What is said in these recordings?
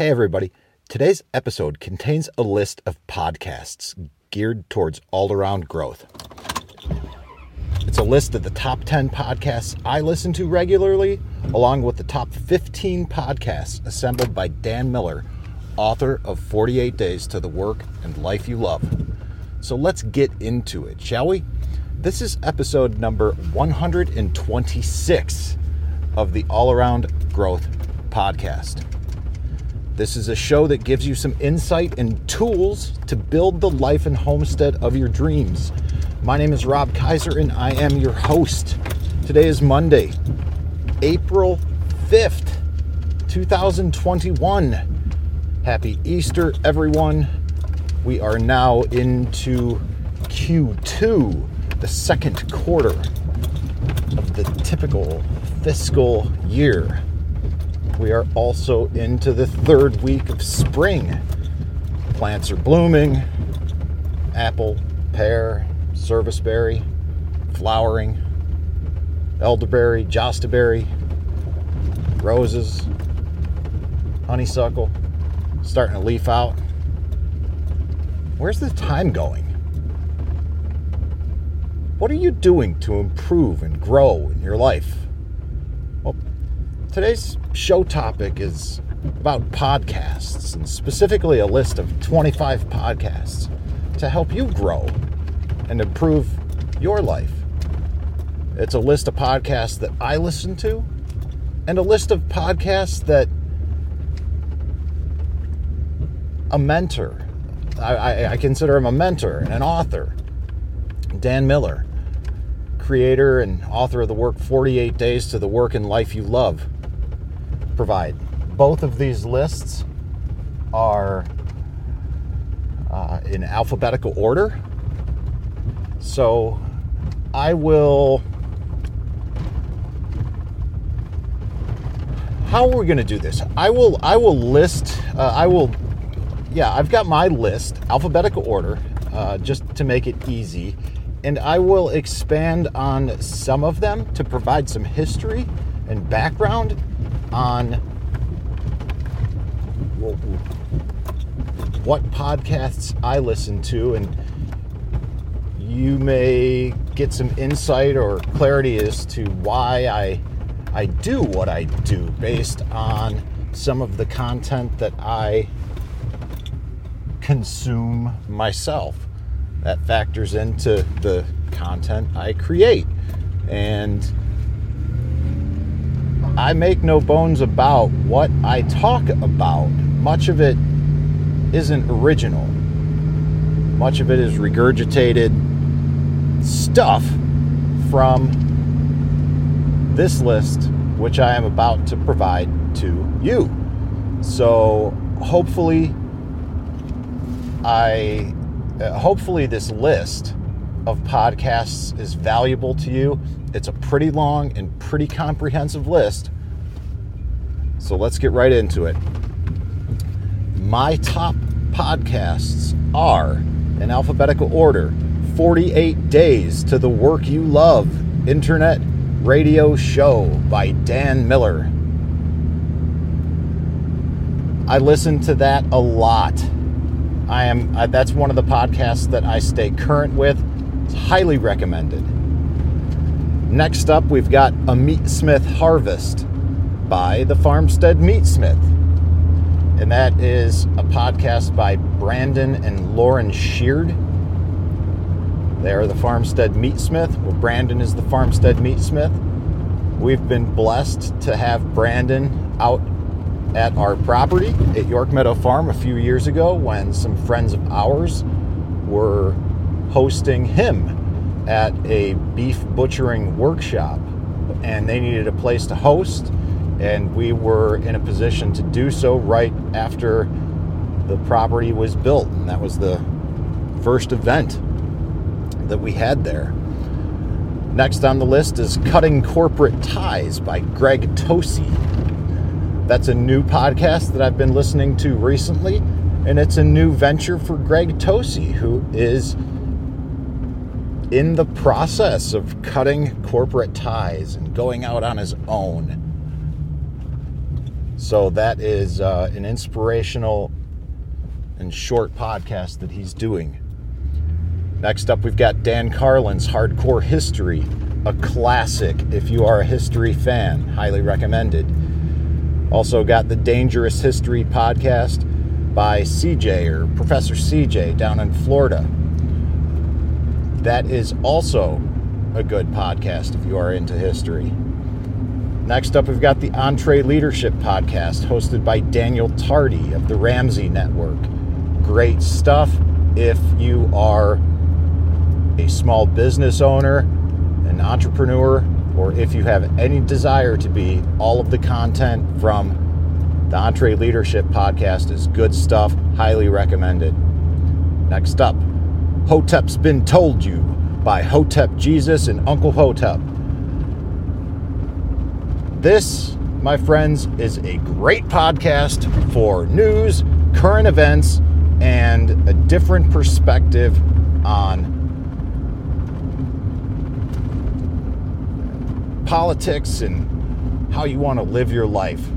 Hey, everybody. Today's episode contains a list of podcasts geared towards all around growth. It's a list of the top 10 podcasts I listen to regularly, along with the top 15 podcasts assembled by Dan Miller, author of 48 Days to the Work and Life You Love. So let's get into it, shall we? This is episode number 126 of the All Around Growth Podcast. This is a show that gives you some insight and tools to build the life and homestead of your dreams. My name is Rob Kaiser and I am your host. Today is Monday, April 5th, 2021. Happy Easter, everyone. We are now into Q2, the second quarter of the typical fiscal year we are also into the third week of spring. Plants are blooming apple, pear, serviceberry, flowering, elderberry, jostaberry, roses, honeysuckle, starting to leaf out. Where's the time going? What are you doing to improve and grow in your life? Today's show topic is about podcasts, and specifically a list of 25 podcasts to help you grow and improve your life. It's a list of podcasts that I listen to, and a list of podcasts that a mentor, I, I, I consider him a mentor and an author, Dan Miller, creator and author of the work 48 Days to the Work and Life You Love provide. Both of these lists are uh, in alphabetical order. So I will. How are we going to do this? I will. I will list. Uh, I will. Yeah, I've got my list alphabetical order, uh, just to make it easy, and I will expand on some of them to provide some history and background on what podcasts I listen to, and you may get some insight or clarity as to why I I do what I do based on some of the content that I consume myself. That factors into the content I create. And I make no bones about what I talk about. Much of it isn't original, much of it is regurgitated stuff from this list, which I am about to provide to you. So hopefully, I uh, hopefully this list of podcasts is valuable to you it's a pretty long and pretty comprehensive list. So let's get right into it. My top podcasts are, in alphabetical order, 48 Days to the Work You Love Internet Radio Show by Dan Miller. I listen to that a lot. I am that's one of the podcasts that I stay current with. It's highly recommended. Next up, we've got A Meatsmith Harvest by the Farmstead Meatsmith. And that is a podcast by Brandon and Lauren Sheard. They are the Farmstead Meatsmith. Well, Brandon is the Farmstead Meatsmith. We've been blessed to have Brandon out at our property at York Meadow Farm a few years ago when some friends of ours were hosting him at a beef butchering workshop. And they needed a place to host and we were in a position to do so right after the property was built. And that was the first event that we had there. Next on the list is cutting corporate ties by greg tosi. That's a new podcast that i've been listening to recently and it's a new venture for greg tosi who is in the process of cutting corporate ties and going out on his own. So that is uh, an inspirational and short podcast that he's doing. Next up, we've got Dan Carlin's Hardcore History, a classic if you are a history fan, highly recommended. Also, got the Dangerous History podcast by CJ or Professor CJ down in Florida. That is also a good podcast if you are into history. Next up, we've got the EntreLeadership podcast hosted by Daniel Tardy of the Ramsey Network. Great stuff if you are a small business owner, an entrepreneur, or if you have any desire to be. All of the content from the EntreLeadership podcast is good stuff, highly recommended. Next up, Hotep's Been Told You by Hotep Jesus and Uncle Hotep. This, my friends, is a great podcast for news, current events, and a different perspective on politics and how you want to live your life.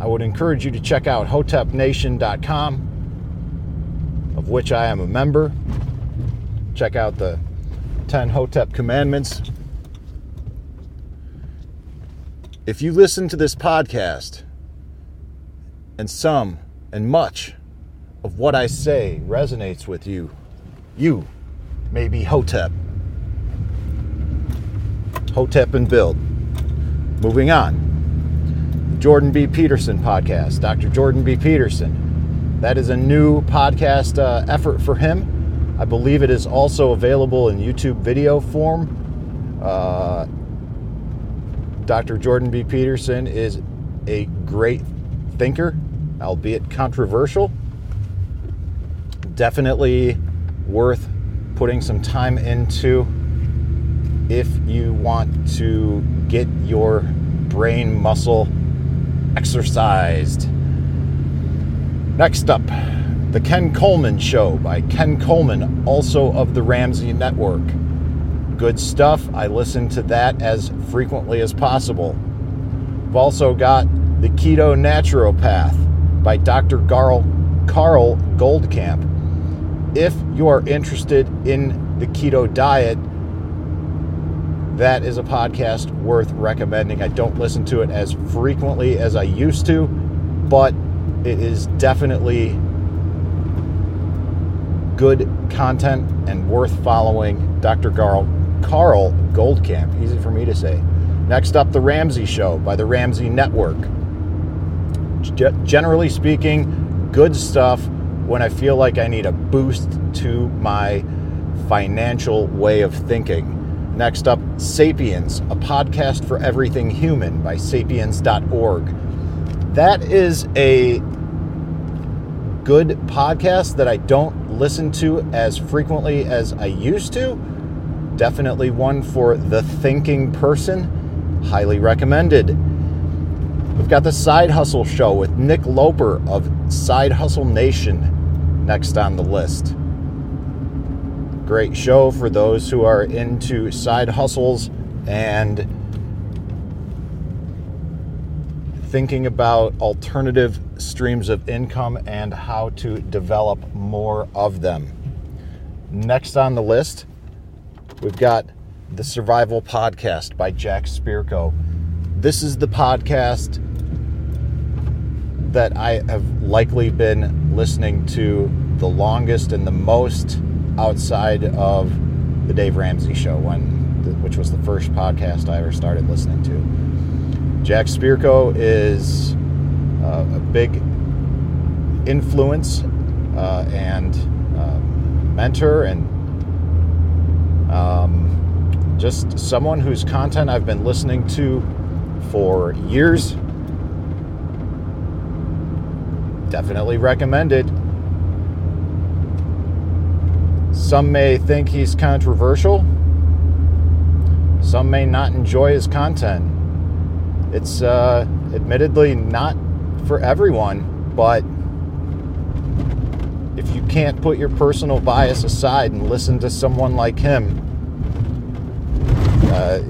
I would encourage you to check out hotepnation.com, of which I am a member. Check out the 10 Hotep commandments. If you listen to this podcast and some and much of what I say resonates with you, you may be Hotep. Hotep and Build. Moving on. Jordan B. Peterson podcast. Dr. Jordan B. Peterson. That is a new podcast uh, effort for him. I believe it is also available in YouTube video form. Uh, Dr. Jordan B. Peterson is a great thinker, albeit controversial. Definitely worth putting some time into if you want to get your brain muscle exercised. Next up, The Ken Coleman Show by Ken Coleman, also of the Ramsey Network. Good stuff. I listen to that as frequently as possible. I've also got The Keto Naturopath by Dr. Karl, Karl Goldkamp if you are interested in the keto diet, that is a podcast worth recommending. I don't listen to it as frequently as I used to, but it is definitely good content and worth following. Dr. Karl, Karl Goldkamp, easy for me to say. Next up, The Ramsey Show by the Ramsey Network. G- generally speaking, good stuff when I feel like I need a boost to my financial way of thinking. Next up, Sapiens, a podcast for everything human by sapiens.org. That is a good podcast that I don't listen to as frequently as I used to. Definitely one for the thinking person. Highly recommended. We've got the Side Hustle Show with Nick Loper of Side Hustle Nation next on the list. Great show for those who are into side hustles and thinking about alternative streams of income and how to develop more of them. Next on the list, we've got the Survival Podcast by Jack Spirko. This is the podcast that I have likely been listening to the longest and the most outside of the Dave Ramsey show, when, which was the first podcast I ever started listening to. Jack Spirko is uh, a big influence uh, and uh, mentor and um, just someone whose content I've been listening to for years definitely recommended. Some may think he's controversial. Some may not enjoy his content. It's uh, admittedly not for everyone, but if you can't put your personal bias aside and listen to someone like him, uh,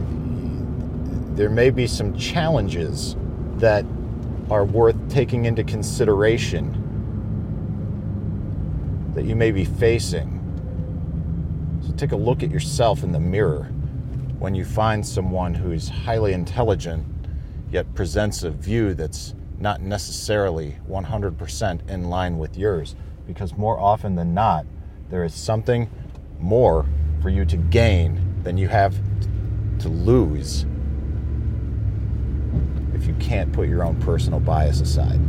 there may be some challenges that are worth taking into consideration that you may be facing. Take a look at yourself in the mirror when you find someone who's highly intelligent yet presents a view that's not necessarily 100% in line with yours. Because more often than not, there is something more for you to gain than you have to lose if you can't put your own personal bias aside.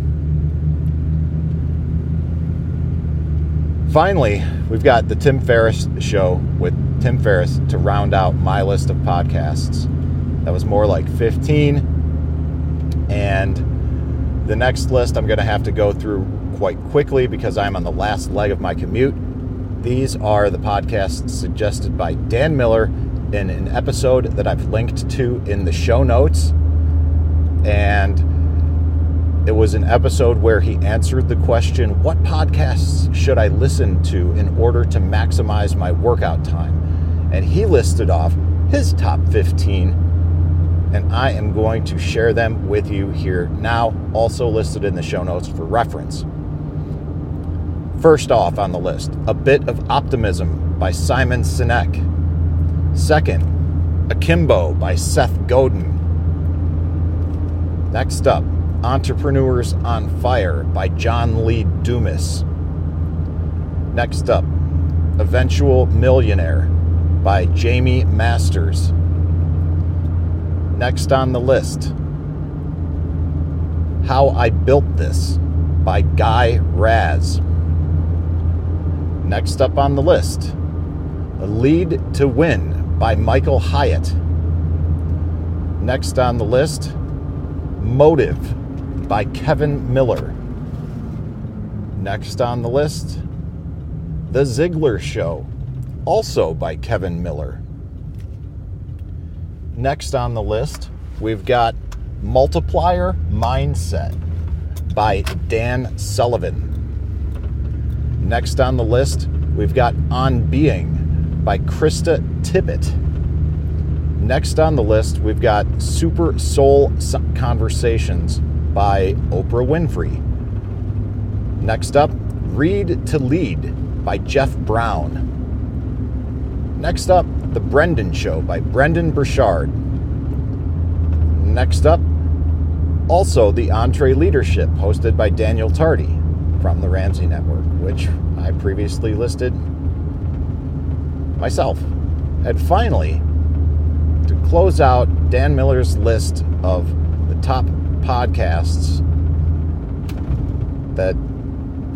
Finally, we've got the Tim Ferriss show with Tim Ferriss to round out my list of podcasts. That was more like 15. And the next list I'm going to have to go through quite quickly because I'm on the last leg of my commute. These are the podcasts suggested by Dan Miller in an episode that I've linked to in the show notes. And it was an episode where he answered the question What podcasts should I listen to in order to maximize my workout time? And he listed off his top 15, and I am going to share them with you here now, also listed in the show notes for reference. First off on the list, A Bit of Optimism by Simon Sinek. Second, Akimbo by Seth Godin. Next up, Entrepreneurs on Fire by John Lee Dumas. Next up, Eventual Millionaire by Jamie Masters. Next on the list, How I Built This by Guy Raz. Next up on the list, Lead to Win by Michael Hyatt. Next on the list, Motive by Kevin Miller. Next on the list, The Ziglar Show, also by Kevin Miller. Next on the list, we've got Multiplier Mindset by Dan Sullivan. Next on the list, we've got On Being by Krista Tippett. Next on the list, we've got Super Soul Conversations by Oprah Winfrey. Next up, Read to Lead by Jeff Brown. Next up, The Brendon Show by Brendon Burchard. Next up, also The EntreLeadership, hosted by Daniel Tardy from the Ramsey Network, which I previously listed myself. And finally, to close out Dan Miller's list of the top podcasts that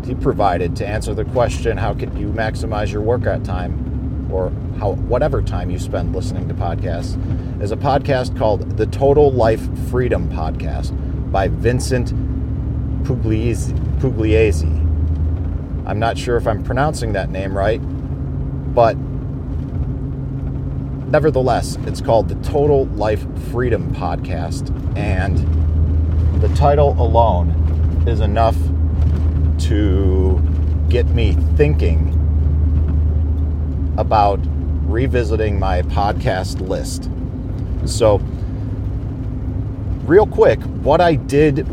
he provided to answer the question how can you maximize your workout time or how whatever time you spend listening to podcasts is a podcast called the Total Life Freedom Podcast by Vincent Pugliese. Pugliese. I'm not sure if I'm pronouncing that name right, but nevertheless, it's called the Total Life Freedom Podcast and the title alone is enough to get me thinking about revisiting my podcast list. So, real quick, what I did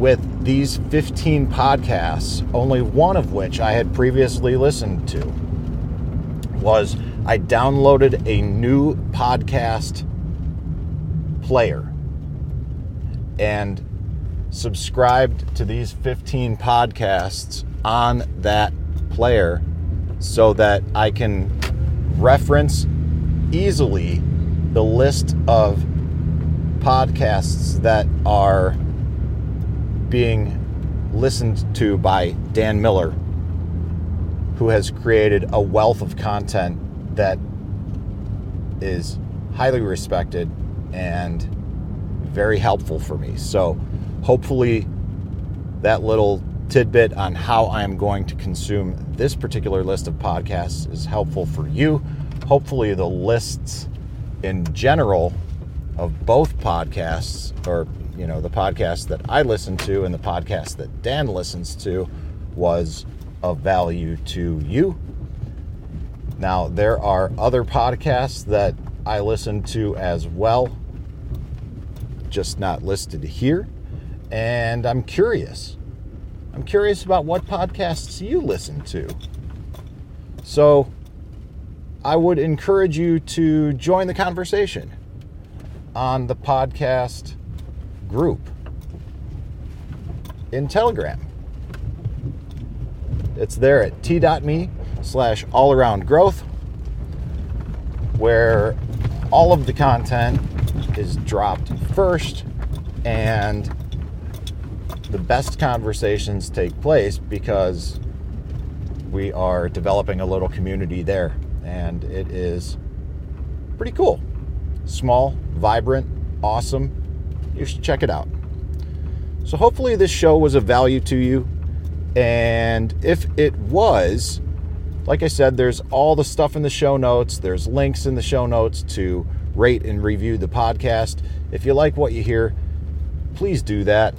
with these 15 podcasts, only one of which I had previously listened to, was I downloaded a new podcast player. And subscribed to these 15 podcasts on that player so that I can reference easily the list of podcasts that are being listened to by Dan Miller, who has created a wealth of content that is highly respected and very helpful for me. So, hopefully that little tidbit on how I'm going to consume this particular list of podcasts is helpful for you. Hopefully, the lists in general of both podcasts, or you know, the podcast that I listen to and the podcast that Dan listens to, was of value to you. Now, there are other podcasts that I listen to as well just not listed here. And I'm curious. I'm curious about what podcasts you listen to. So I would encourage you to join the conversation on the podcast group in Telegram. It's there at t.me slash all around growth, where all of the content is dropped first and the best conversations take place because we are developing a little community there and it is pretty cool. Small, vibrant, awesome. You should check it out. So, hopefully, this show was of value to you. And if it was, like I said, there's all the stuff in the show notes. There's links in the show notes to rate and review the podcast. If you like what you hear, please do that.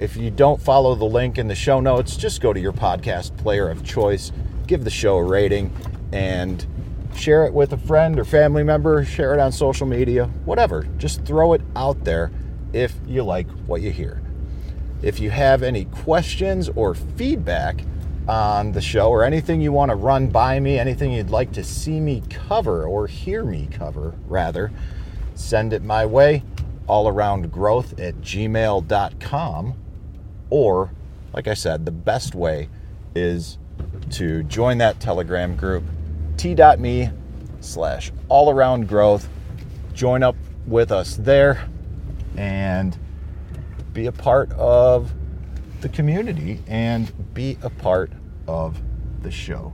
If you don't follow the link in the show notes, just go to your podcast player of choice, give the show a rating, and share it with a friend or family member, share it on social media, whatever. Just throw it out there if you like what you hear. If you have any questions or feedback on the show or anything you want to run by me, anything you'd like to see me cover or hear me cover, rather, send it my way all around growth at gmail.com. Or, like I said, the best way is to join that Telegram group t.me slash all around growth. Join up with us there and be a part of the community and be a part of the show.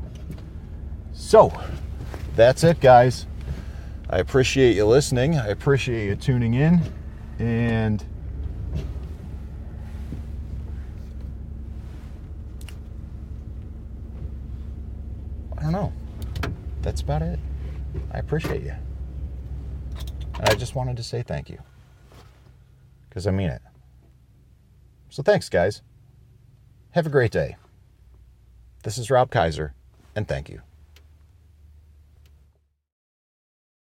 So, that's it, guys. I appreciate you listening. I appreciate you tuning in. And I don't know that's about it. I appreciate you. And I just wanted to say thank you. Because I mean it. So thanks, guys. Have a great day. This is Rob Kaiser, and thank you.